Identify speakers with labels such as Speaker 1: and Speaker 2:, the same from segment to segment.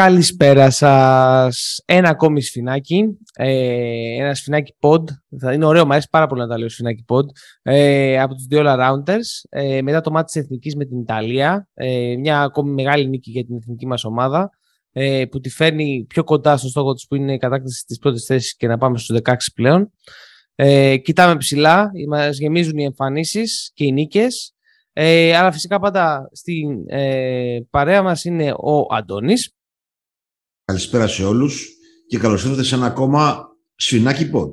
Speaker 1: Καλησπέρα σας. Ένα ακόμη σφινάκι. Ε, ένα σφινάκι pod. Θα είναι ωραίο, μου αρέσει πάρα πολύ να τα λέω σφινάκι pod. Ε, από τους δύο Rounders. Ε, μετά το μάτι της Εθνικής με την Ιταλία. Ε, μια ακόμη μεγάλη νίκη για την εθνική μας ομάδα. Ε, που τη φέρνει πιο κοντά στο στόχο της που είναι η κατάκτηση στις πρώτες θέσεις και να πάμε στους 16 πλέον. Ε, κοιτάμε ψηλά. Μας γεμίζουν οι εμφανίσεις και οι νίκες. Ε, αλλά φυσικά πάντα στην ε, παρέα μας είναι ο Αντώνης.
Speaker 2: Καλησπέρα σε όλους και καλώς ήρθατε σε ένα ακόμα Σφινάκι Pod.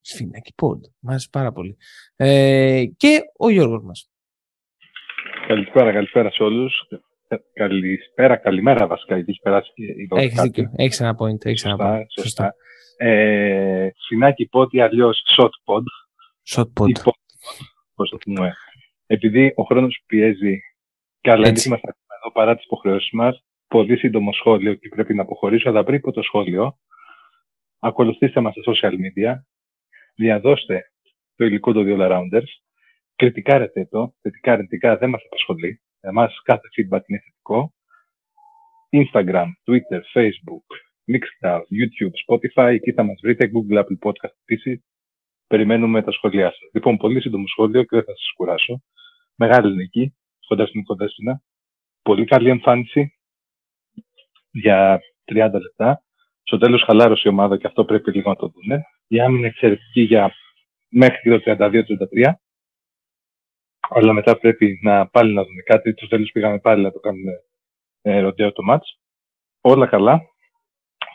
Speaker 1: Σφινάκι Pod, μου αρέσει πάρα πολύ. Ε, και ο Γιώργος μας.
Speaker 3: Καλησπέρα, καλησπέρα σε όλους. Καλησπέρα, καλημέρα βασικά, γιατί έχει περάσει η
Speaker 1: Έχεις δίκιο, έχεις ένα point, έχεις ένα point.
Speaker 3: Σωστά. σωστά. Ε, Σφινάκι Pod ή αλλιώς Shot Pod.
Speaker 1: Shot Pod.
Speaker 3: Pod, πώς το πούμε. Επειδή ο χρόνος πιέζει και αλλά είμαστε εδώ παρά τις υποχρεώσεις μας, πολύ σύντομο σχόλιο και πρέπει να αποχωρήσω, αλλά πριν από το σχόλιο, ακολουθήστε μας στα social media, διαδώστε το υλικό των δύο Rounders, κριτικάρετε το, θετικά, αρνητικά δεν μας απασχολεί, εμάς κάθε feedback είναι θετικό, Instagram, Twitter, Facebook, Mixcloud, YouTube, Spotify, εκεί θα μας βρείτε, Google, Apple Podcast επίσης. Περιμένουμε τα σχόλιά σας. Λοιπόν, πολύ σύντομο σχόλιο και δεν θα σας κουράσω. Μεγάλη νίκη, κοντά στην Οικοδέσποινα. Πολύ καλή εμφάνιση για 30 λεπτά. Στο τέλος χαλάρωσε η ομάδα και αυτό πρέπει λίγο να το δούμε. Η άμυνα εξαιρετική για μέχρι το 32-33. Αλλά μετά πρέπει να πάλι να δούμε κάτι. Στο τέλος πήγαμε πάλι να το κάνουμε ε, ροντέο το μάτς. Όλα καλά.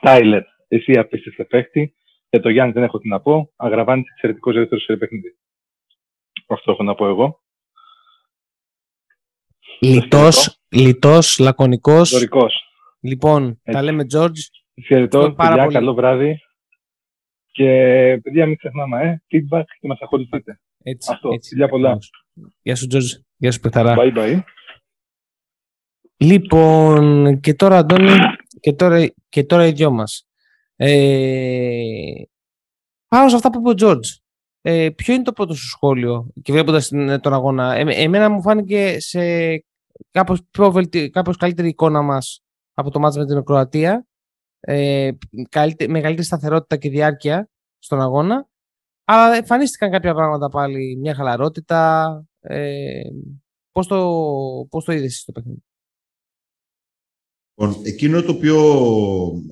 Speaker 3: Τάιλερ, εσύ απίστευτε παίχτη. Για το Γιάννη δεν έχω τι να πω. Αγραβάνει εξαιρετικός δεύτερος σε παιχνίδι. Αυτό έχω να πω εγώ.
Speaker 1: Λιτός, λιτός, λακωνικός.
Speaker 3: Δωρικός.
Speaker 1: Λοιπόν, Έτσι. τα λέμε George.
Speaker 3: Ευχαριστώ, παιδιά, πολύ. καλό βράδυ. Και παιδιά, μην ξεχνάμε, ε, feedback και μας ακολουθείτε.
Speaker 1: Έτσι,
Speaker 3: Αυτό,
Speaker 1: έτσι.
Speaker 3: Φιλιά πολλά.
Speaker 1: Γεια σου, George. Γεια σου, Πεχταρά.
Speaker 3: Bye, bye.
Speaker 1: Λοιπόν, και τώρα, Αντώνη, και τώρα, και τώρα οι δυο μας. Ε, πάνω σε αυτά που είπε ο George. Ε, ποιο είναι το πρώτο σου σχόλιο και βλέποντας τον αγώνα. Ε, εμένα μου φάνηκε σε κάπως, πιο βελτι... κάπως καλύτερη εικόνα μας από το μάτς με την Κροατία. Ε, μεγαλύτερη σταθερότητα και διάρκεια στον αγώνα. Αλλά εμφανίστηκαν κάποια πράγματα πάλι, μια χαλαρότητα. Ε, πώς, το, πώς το είδες στο παιχνίδι;
Speaker 2: Λοιπόν, εκείνο το οποίο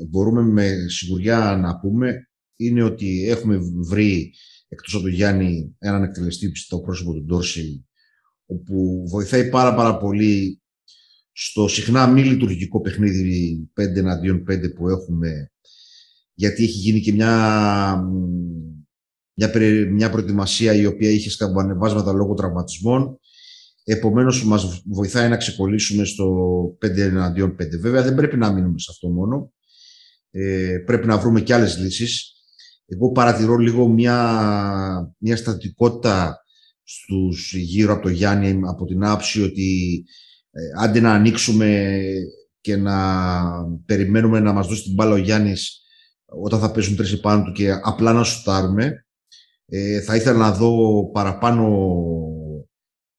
Speaker 2: μπορούμε με σιγουριά να πούμε είναι ότι έχουμε βρει εκτός από τον Γιάννη έναν εκτελεστή στο πρόσωπο του Ντόρσεϊ όπου βοηθάει πάρα πάρα πολύ στο συχνά μη λειτουργικό παιχνίδι 5 εναντίον 5 που έχουμε, γιατί έχει γίνει και μια, μια, μια προετοιμασία η οποία είχε σκαμπανεβάσματα λόγω τραυματισμών. Επομένως, μας βοηθάει να ξεκολλήσουμε στο 5 εναντίον 5. Βέβαια, δεν πρέπει να μείνουμε σε αυτό μόνο. Ε, πρέπει να βρούμε και άλλες λύσεις. Εγώ παρατηρώ λίγο μια, μια στατικότητα στους γύρω από το Γιάννη από την άψη ότι ε, άντε να ανοίξουμε και να περιμένουμε να μας δώσει την μπάλα ο Γιάννης όταν θα παίζουν τρεις επάνω του και απλά να σουτάρουμε. Ε, θα ήθελα να δω παραπάνω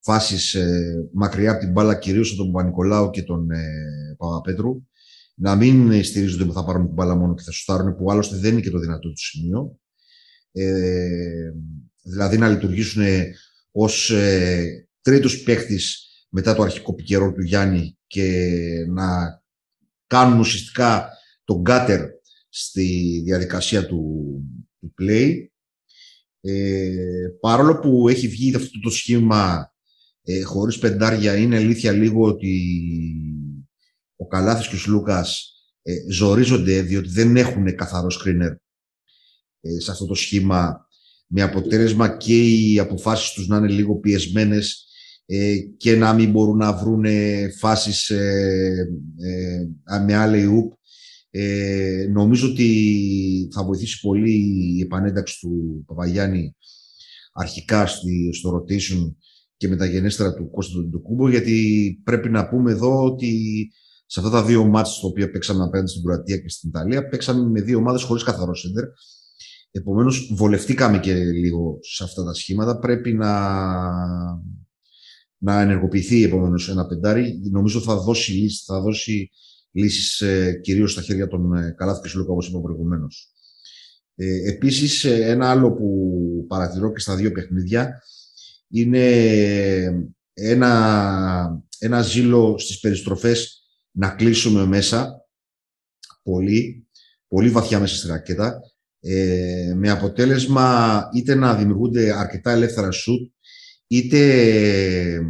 Speaker 2: φάσεις ε, μακριά από την μπάλα, κυρίως από τον Παπα-Νικολάου και τον ε, Παπαπέτρου. Να μην στηρίζονται που θα πάρουν την μπάλα μόνο και θα σουτάρουν, που άλλωστε δεν είναι και το δυνατό του σημείο. Ε, δηλαδή να λειτουργήσουν ως ε, τρίτος παίχτης μετά το αρχικό πικερό του Γιάννη και να κάνουν ουσιαστικά τον κάτερ στη διαδικασία του, του play. Ε, παρόλο που έχει βγει αυτό το σχήμα ε, χωρίς πεντάρια, είναι αλήθεια λίγο ότι ο Καλάθης και ο Σλούκας ε, ζορίζονται διότι δεν έχουν καθαρό screener ε, σε αυτό το σχήμα με αποτέλεσμα και οι αποφάσεις τους να είναι λίγο πιεσμένες ε, και να μην μπορούν να βρουν φάσεις ε, ε, με άλλη ούπ. Ε, νομίζω ότι θα βοηθήσει πολύ η επανένταξη του Παπαγιάννη αρχικά στη, στο rotation και μεταγενέστερα του Κώστα του Κούμπο, γιατί πρέπει να πούμε εδώ ότι σε αυτά τα δύο μάτς τα οποία παίξαμε απέναντι στην Κροατία και στην Ιταλία, παίξαμε με δύο ομάδες χωρίς καθαρό σέντερ. Επομένως, βολευτήκαμε και λίγο σε αυτά τα σχήματα. Πρέπει να, να ενεργοποιηθεί επομένως ένα πεντάρι. Νομίζω θα δώσει λύση, θα δώσει λύσεις ε, κυρίως στα χέρια των ε, Καλάθ και Σλούκα, όπως είπα προηγουμένως. Ε, επίσης, ε, ένα άλλο που παρατηρώ και στα δύο παιχνίδια είναι ένα, ένα ζήλο στις περιστροφές να κλείσουμε μέσα πολύ, πολύ βαθιά μέσα στη ρακέτα ε, με αποτέλεσμα είτε να δημιουργούνται αρκετά ελεύθερα σουτ είτε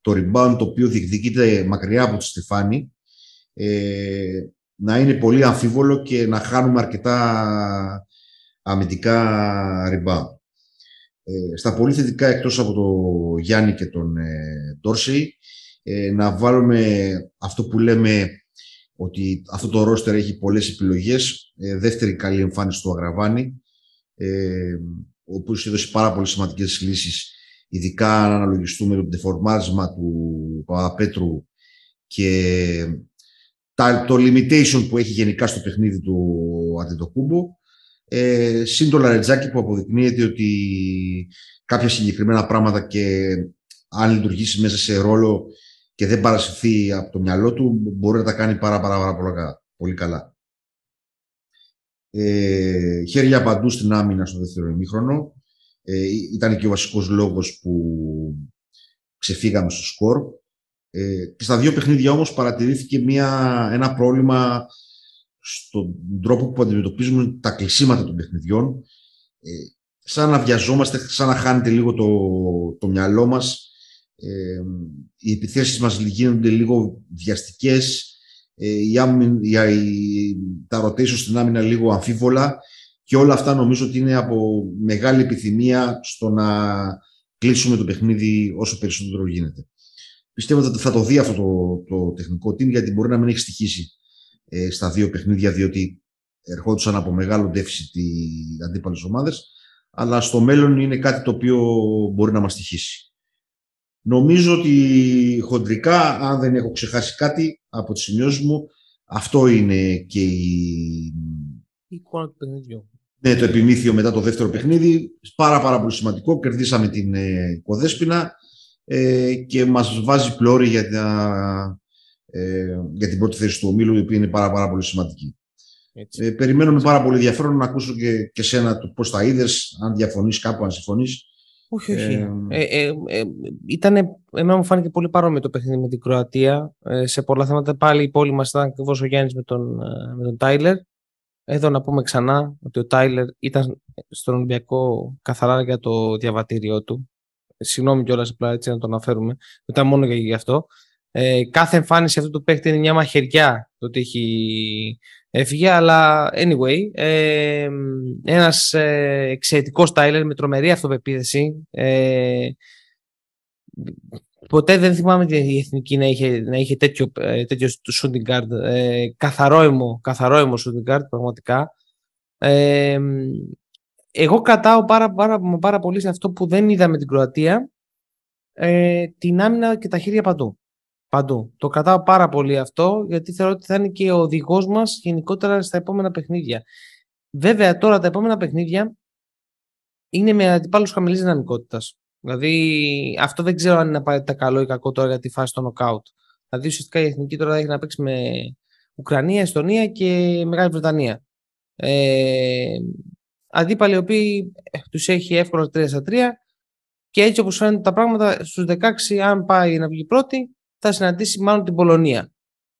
Speaker 2: το rebound το οποίο διεκδικείται μακριά από τη Στεφάνη ε, να είναι πολύ αμφίβολο και να χάνουμε αρκετά αμυντικά rebound. Ε, στα πολύ θετικά εκτός από το Γιάννη και τον ε, ε, να βάλουμε αυτό που λέμε ότι αυτό το ρόστερ έχει πολλές επιλογές. Ε, δεύτερη καλή εμφάνιση του Αγραβάνη, ε, ο οποίος έδωσε πάρα πολύ σημαντικές λύσεις, ειδικά αν αναλογιστούμε το τεφορμάρισμα του Παπαπέτρου και το limitation που έχει γενικά στο παιχνίδι του Αντιτοκούμπο. Ε, Συν το Λαρετζάκη που αποδεικνύεται ότι κάποια συγκεκριμένα πράγματα και αν λειτουργήσει μέσα σε ρόλο και δεν παρασυρθεί από το μυαλό του, μπορεί να τα κάνει πάρα, πάρα, πάρα πολλά, πολύ καλά. Ε, χέρια παντού στην άμυνα στο δεύτερο ημίχρονο. Ε, ήταν και ο βασικός λόγος που ξεφύγαμε στο σκορ. Ε, και στα δύο παιχνίδια όμως παρατηρήθηκε μια, ένα πρόβλημα στον τρόπο που αντιμετωπίζουμε τα κλεισίματα των παιχνιδιών. Ε, σαν να βιαζόμαστε, σαν να χάνεται λίγο το, το μυαλό μας ε, οι επιθέσεις μας γίνονται λίγο βιαστικές, ε, η, η, τα ρωτήσω στην άμυνα λίγο αμφίβολα και όλα αυτά νομίζω ότι είναι από μεγάλη επιθυμία στο να κλείσουμε το παιχνίδι όσο περισσότερο γίνεται. Πιστεύω ότι θα το δει αυτό το, το τεχνικό team γιατί μπορεί να μην έχει στοιχήσει ε, στα δύο παιχνίδια διότι ερχόντουσαν από μεγάλο deficit οι αντίπαλες ομάδες αλλά στο μέλλον είναι κάτι το οποίο μπορεί να μας στοιχήσει. Νομίζω ότι χοντρικά, αν δεν έχω ξεχάσει κάτι από τις σημειώσεις μου, αυτό είναι και η...
Speaker 1: Η εικόνα του παιχνιδιού.
Speaker 2: Ναι, το επιμήθειο μετά το δεύτερο παιχνίδι. Πάρα πάρα πολύ σημαντικό. Κερδίσαμε την ε, Κοδέσποινα ε, και μας βάζει πλώρη για, ε, για την πρώτη θέση του ομίλου, η οποία είναι πάρα, πάρα πολύ σημαντική. Ε, περιμένω με πάρα πολύ ενδιαφέρον να ακούσω και, και σένα το πώς τα είδες, αν διαφωνείς κάπου, αν συμφωνείς.
Speaker 1: Όχι, όχι. Ε, ε, ε, ήτανε, εμένα μου φάνηκε πολύ παρόμοιο το παιχνίδι με την Κροατία. Ε, σε πολλά θέματα πάλι η πόλη μας ήταν ακριβώς ο Γιάννης με τον, ε, με τον Τάιλερ. Εδώ να πούμε ξανά ότι ο Τάιλερ ήταν στον Ολυμπιακό καθαρά για το διαβατήριό του. Συγγνώμη κιόλας απλά έτσι να το αναφέρουμε. Ήταν μόνο για γι' αυτό. Ε, κάθε εμφάνιση αυτού του παίχτη είναι μια μαχαιριά το ότι έχει έφυγε, αλλά anyway, ε, ένας ε, εξαιρετικός Tyler με τρομερή αυτοπεποίθηση. Ε, ποτέ δεν θυμάμαι η Εθνική να είχε, να είχε τέτοιο, ε, τέτοιο shooting guard, ε, καθαρόιμο, καθαρόιμο shooting guard, πραγματικά. Ε, εγώ κρατάω πάρα, πάρα, πάρα πολύ σε αυτό που δεν είδαμε την Κροατία, ε, την άμυνα και τα χέρια παντού. Παντού. Το κρατάω πάρα πολύ αυτό, γιατί θεωρώ ότι θα είναι και ο οδηγός μας γενικότερα στα επόμενα παιχνίδια. Βέβαια, τώρα τα επόμενα παιχνίδια είναι με αντιπάλους χαμηλής δυναμικότητας. Δηλαδή, αυτό δεν ξέρω αν είναι απαραίτητα καλό ή κακό τώρα για τη φάση των knockout. Δηλαδή, ουσιαστικά η εθνική τώρα θα έχει να παίξει με Ουκρανία, Εστονία και Μεγάλη Βρετανία. Ε, αντίπαλοι οι οποίοι ε, τους έχει εύκολα 3 στα 3 και έτσι όπως φαίνονται τα πράγματα στους 16, αν πάει να βγει πρώτη, θα συναντήσει μάλλον την Πολωνία.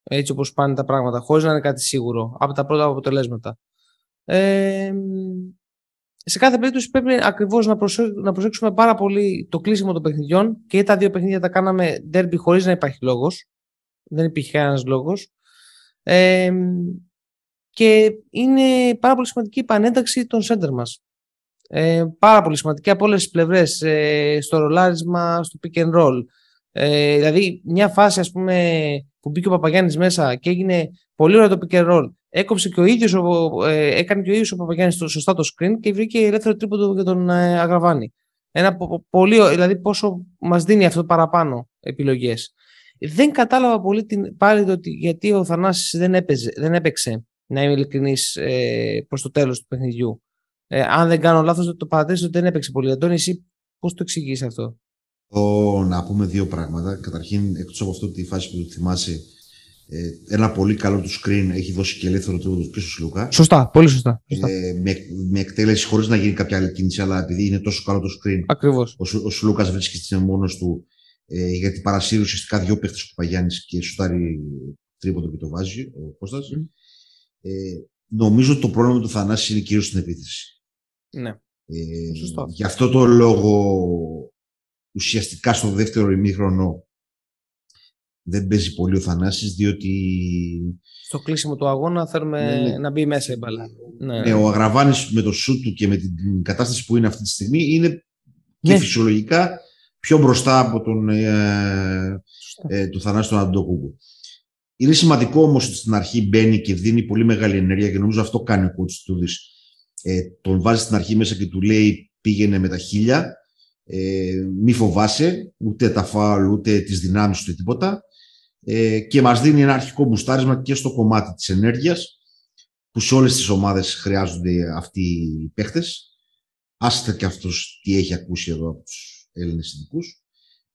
Speaker 1: Έτσι όπως πάνε τα πράγματα, χωρίς να είναι κάτι σίγουρο από τα πρώτα αποτελέσματα. Ε, σε κάθε περίπτωση πρέπει ακριβώς να, να προσέξουμε πάρα πολύ το κλείσιμο των παιχνιδιών και τα δύο παιχνίδια τα κάναμε derby χωρίς να υπάρχει λόγος. Δεν υπήρχε ένας λόγος. Ε, και είναι πάρα πολύ σημαντική η πανένταξη των σέντερ μας. Ε, πάρα πολύ σημαντική από όλες τις πλευρές, ε, στο ρολάρισμα, στο pick and roll, ε, δηλαδή, μια φάση ας πούμε, που μπήκε ο Παπαγιάννης μέσα και έγινε πολύ ωραίο το pick and roll. Έκοψε και ο ίδιος, ε, έκανε και ο ίδιος ο Παπαγιάννης σωστά το screen και βρήκε ελεύθερο τρίποντο για τον ε, Αγραβάνη. Ένα πολύ, δηλαδή πόσο μας δίνει αυτό παραπάνω επιλογές. Δεν κατάλαβα πολύ την, πάλι το ότι γιατί ο Θανάσης δεν, έπαιζε, δεν έπαιξε, να είμαι ειλικρινής, ε, προς το τέλος του παιχνιδιού. Ε, αν δεν κάνω λάθος, το παρατηρήσω ότι δεν έπαιξε πολύ. Αντώνη, εσύ πώς το εξηγείς αυτό;
Speaker 2: Να πούμε δύο πράγματα. Καταρχήν, εκτός από αυτό τη φάση που θυμάσαι Ε, ένα πολύ καλό του screen έχει δώσει και ελεύθερο τρίποντο και στο Σλούκα.
Speaker 1: Σωστά, πολύ σωστά. σωστά.
Speaker 2: Ε, με, με εκτέλεση χωρίς να γίνει κάποια άλλη κίνηση, αλλά επειδή είναι τόσο καλό το screen.
Speaker 1: Ακριβώς.
Speaker 2: Ο, ο Σλούκα βρίσκεται μόνος του ε, γιατί παρασύρει ουσιαστικά δύο παίχτες ο Παπαγιάννης και σουτάρει τρίποντο και το βάζει ο Κώστας. Mm. Ε, νομίζω ότι το πρόβλημα του Θανάση είναι κυρίως στην επίθεση.
Speaker 1: Ναι.
Speaker 2: Ε, Σωστό. Γι' αυτό το λόγο ουσιαστικά στο δεύτερο ημίχρονο δεν παίζει πολύ ο Θανάσης διότι...
Speaker 1: Στο κλείσιμο του αγώνα θέλουμε ναι, ναι. να μπει μέσα η μπαλά.
Speaker 2: Ναι. ναι. ο Αγραβάνης με το σούτ του και με την κατάσταση που είναι αυτή τη στιγμή είναι και ναι. φυσιολογικά πιο μπροστά από τον, ε, ε, του Θανάση τον Αντοκούγκο. Είναι σημαντικό όμως ότι στην αρχή μπαίνει και δίνει πολύ μεγάλη ενέργεια και νομίζω αυτό κάνει ο κότσος του ε, τον βάζει στην αρχή μέσα και του λέει πήγαινε με τα χίλια ε, μη φοβάσαι ούτε τα φάουλ ούτε τις δυνάμεις ούτε τίποτα. Ε, και μας δίνει ένα αρχικό μπουστάρισμα και στο κομμάτι της ενέργειας που σε όλες τις ομάδες χρειάζονται αυτοί οι παίχτες. Άστα και αυτός τι έχει ακούσει εδώ από τους Έλληνες ειδικούς.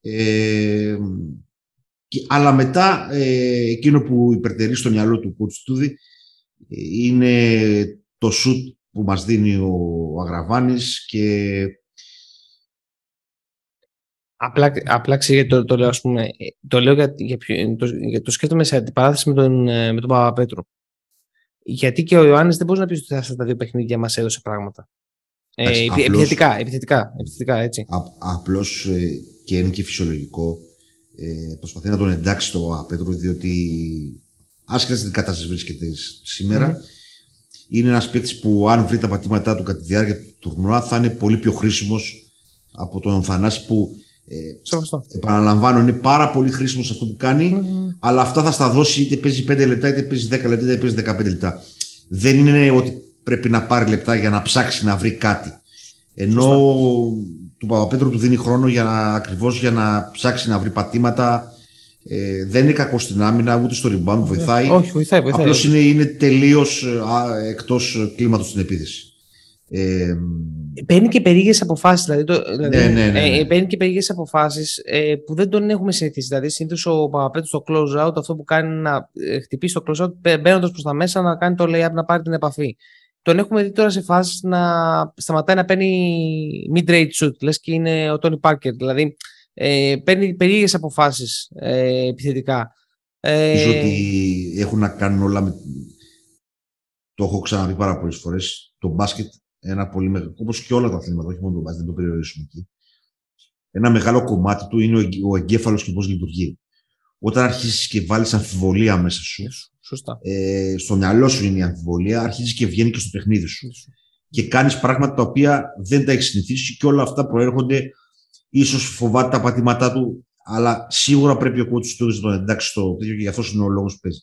Speaker 2: Ε, αλλά μετά ε, εκείνο που υπερτερεί στο μυαλό του Κούτσου ε, είναι το σουτ που μας δίνει ο Αγραβάνης και
Speaker 1: Απλά, απλά το, το, λέω, ας πούμε, το λέω για, για, το, για το σκέφτομαι σε αντιπαράθεση με τον, με τον Παπαπέτρου. Γιατί και ο Ιωάννης δεν μπορεί να πει ότι αυτά τα δύο παιχνίδια μας έδωσε πράγματα. Ε, απλώς, επιθετικά, επιθετικά, επιθετικά, έτσι.
Speaker 2: Α, απλώς ε, και είναι και φυσιολογικό ε, προσπαθεί να τον εντάξει το Παπαπέτρου διότι άσχετα στην κατάσταση βρίσκεται σήμερα είναι ένας παίκτης που αν βρει τα πατήματά του κατά τη διάρκεια του τουρνουά θα είναι πολύ πιο χρήσιμος από τον Θανάση που ε, επαναλαμβάνω είναι πάρα πολύ χρήσιμο σε αυτό που κανει αλλά αυτά θα στα δώσει είτε παίζει 5 λεπτά είτε παίζει 10 λεπτά είτε παίζει 15 λεπτά. Δεν είναι ότι πρέπει να πάρει λεπτά για να ψάξει να βρει κάτι. Ενώ του Παπαπέτρου του δίνει χρόνο για να, ακριβώς για να ψάξει να βρει πατήματα, ε, δεν είναι κακό στην άμυνα, ούτε στο rebound βοηθάει.
Speaker 1: όχι, βοηθάει. βοηθάει
Speaker 2: Απλώς είναι, είναι τελείως ε, εκτός κλίματος στην επίθεση. Ε,
Speaker 1: παίρνει και περίεργες αποφάσεις. Δηλαδή, δηλαδή,
Speaker 2: ναι, ναι, ναι,
Speaker 1: ε, παίρνει και περίεργες αποφάσεις ε, που δεν τον έχουμε συνηθίσει. Δηλαδή, συνήθως ο Παπαπέτου στο close out, αυτό που κάνει να ε, χτυπήσει το close out, μπαίνοντας προς τα μέσα, να κάνει το layup, να πάρει την επαφή. Τον έχουμε δει τώρα σε φάσεις να σταματάει να παίρνει mid-range shoot, λες και είναι ο Τόνι Πάρκερ. Δηλαδή, ε, παίρνει περίεργες αποφάσεις ε, επιθετικά.
Speaker 2: Ε, Νομίζω ότι έχουν να κάνουν όλα με. Το έχω ξαναπεί πάρα πολλές φορές. Το μπάσκετ, ένα πολύ μεγάλο. Όπως και όλα τα αθλήματα, όχι μόνο το μπάσκετ, δεν το περιορίσουμε εκεί. Ένα μεγάλο κομμάτι του είναι ο εγκέφαλος και πώς λειτουργεί. Όταν αρχίσει και βάλεις αμφιβολία μέσα σου,
Speaker 1: Σωστά.
Speaker 2: Ε, στο μυαλό σου είναι η αμφιβολία, αρχίζεις και βγαίνει και στο παιχνίδι σου. Και κάνεις πράγματα τα οποία δεν τα έχεις συνηθίσει και όλα αυτά προέρχονται ίσως φοβάται τα πατήματά του, αλλά σίγουρα πρέπει ο κότσος του να τον εντάξει στο τέτοιο και γι' αυτό είναι ο λόγος που παίζει.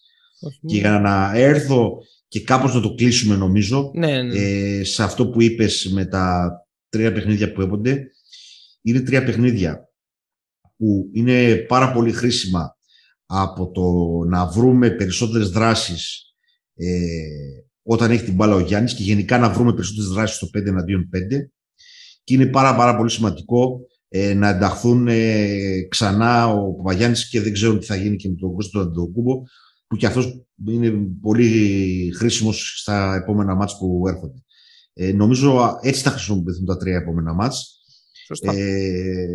Speaker 2: Και για να έρθω και κάπως να το κλείσουμε νομίζω,
Speaker 1: ναι, ναι.
Speaker 2: Ε, σε αυτό που είπες με τα τρία παιχνίδια που έπονται, είναι τρία παιχνίδια που είναι πάρα πολύ χρήσιμα από το να βρούμε περισσότερες δράσεις ε, όταν έχει την μπάλα ο Γιάννης και γενικά να βρούμε περισσότερες δράσεις στο 5 εναντίον 5 και είναι πάρα πάρα πολύ σημαντικό ε, να ενταχθούν ε, ξανά ο Παπαγιάννης και δεν ξέρω τι θα γίνει και με τον Κώστα τον Αντοκούμπο που και αυτός είναι πολύ χρήσιμος στα επόμενα μάτς που έρχονται. Ε, νομίζω έτσι θα χρησιμοποιηθούν τα τρία επόμενα μάτς. Ε,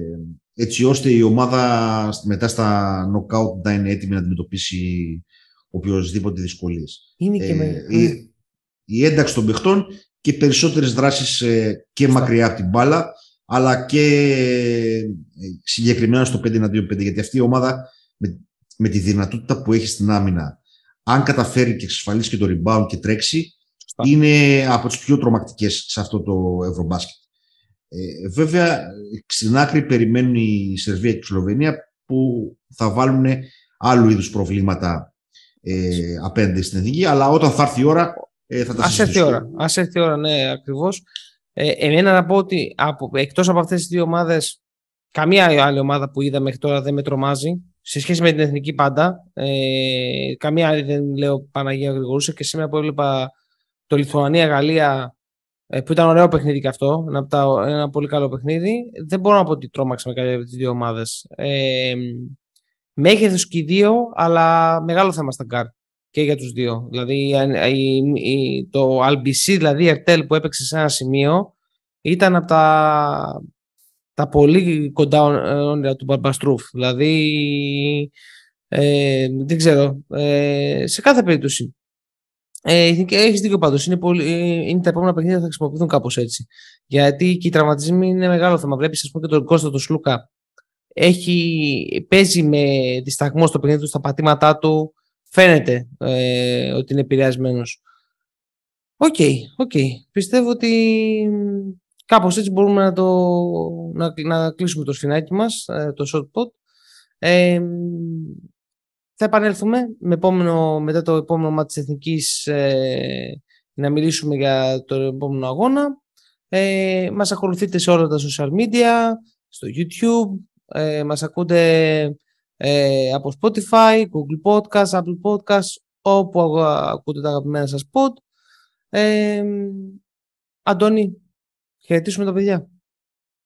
Speaker 2: έτσι ώστε η ομάδα μετά στα knockout να είναι έτοιμη να αντιμετωπίσει οποιοδήποτε δυσκολίες.
Speaker 1: Είναι και με...
Speaker 2: η, η ένταξη των παιχτών και περισσότερες δράσεις ε, και μακριά από την μπάλα αλλά και ε, συγκεκριμένα στο 5 2 5 γιατί αυτή η ομάδα με, με τη δυνατότητα που έχει στην άμυνα αν καταφέρει και εξασφαλίσει και το rebound και τρέξει είναι από τις πιο τρομακτικές σε αυτό το Ευρωμπάσκετ. Ε, βέβαια, στην άκρη περιμένουν η Σερβία και η Σλοβενία που θα βάλουν άλλου είδους προβλήματα ε, απέναντι στην εθνική, αλλά όταν θα έρθει η ώρα ε, θα τα
Speaker 1: Ας έρθει η ώρα, ας έρθει η ώρα, ναι, ακριβώς. Ε, εμένα να πω ότι από, εκτός από αυτές τις δύο ομάδες καμία άλλη ομάδα που είδα μέχρι τώρα δεν με τρομάζει σε σχέση με την εθνική πάντα. Ε, καμία άλλη δεν λέω Παναγία Γρηγορούσα και σήμερα που έβλεπα το Λιθουανία-Γαλλία ε, που ήταν ωραίο παιχνίδι και αυτό, ένα, ένα πολύ καλό παιχνίδι. Δεν μπορώ να πω ότι τρόμαξα με κάποια από τις δύο ομάδες. Ε, μέγεθος και οι δύο, αλλά μεγάλο θέμα στα γκαρντ και για τους δύο. Δηλαδή το LBC, δηλαδή Ερτέλ που έπαιξε σε ένα σημείο, ήταν από τα, τα πολύ κοντά όνειρα του Μπαρμπαστρούφ. Δηλαδή, ε, δεν ξέρω, ε, σε κάθε περίπτωση. Ε, Έχεις δίκιο πάντως. Είναι, πολύ, είναι τα επόμενα παιχνίδια θα χρησιμοποιηθούν κάπως έτσι. Γιατί και οι τραυματισμοί είναι μεγάλο θέμα. Βλέπεις, ας πούμε, και τον Κώστα τον Σλούκα. Έχει, παίζει με δισταγμό στο παιχνίδι του, στα πατήματά του. Φαίνεται ε, ότι είναι επηρεασμένος. OK, okay, okay. Πιστεύω ότι κάπως έτσι μπορούμε να, το, να, να κλείσουμε το σφινάκι μας, ε, το short pod. Ε, θα επανέλθουμε με επόμενο, μετά το επόμενο ματς της Εθνικής ε, να μιλήσουμε για το επόμενο αγώνα. Ε, μας ακολουθείτε σε όλα τα social media, στο YouTube, ε, μας ακούτε ε, από Spotify, Google Podcast, Apple Podcast, όπου ακούτε τα αγαπημένα σας pod. Ε, Αντώνη, χαιρετήσουμε τα παιδιά.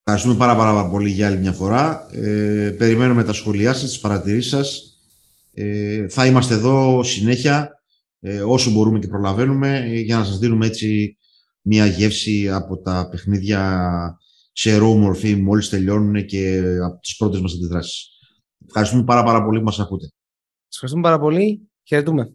Speaker 2: Ευχαριστούμε πάρα, πάρα πολύ για άλλη μια φορά. Ε, περιμένουμε τα σχόλιά σας, τις παρατηρήσεις σας ε, θα είμαστε εδώ συνέχεια ε, όσο μπορούμε και προλαβαίνουμε ε, για να σας δίνουμε έτσι μια γεύση από τα παιχνίδια σε ρο μορφή μόλις τελειώνουν και από τις πρώτες μας αντιδράσεις. Ευχαριστούμε πάρα πάρα πολύ που μας ακούτε.
Speaker 1: Σας ευχαριστούμε πάρα πολύ. Χαιρετούμε.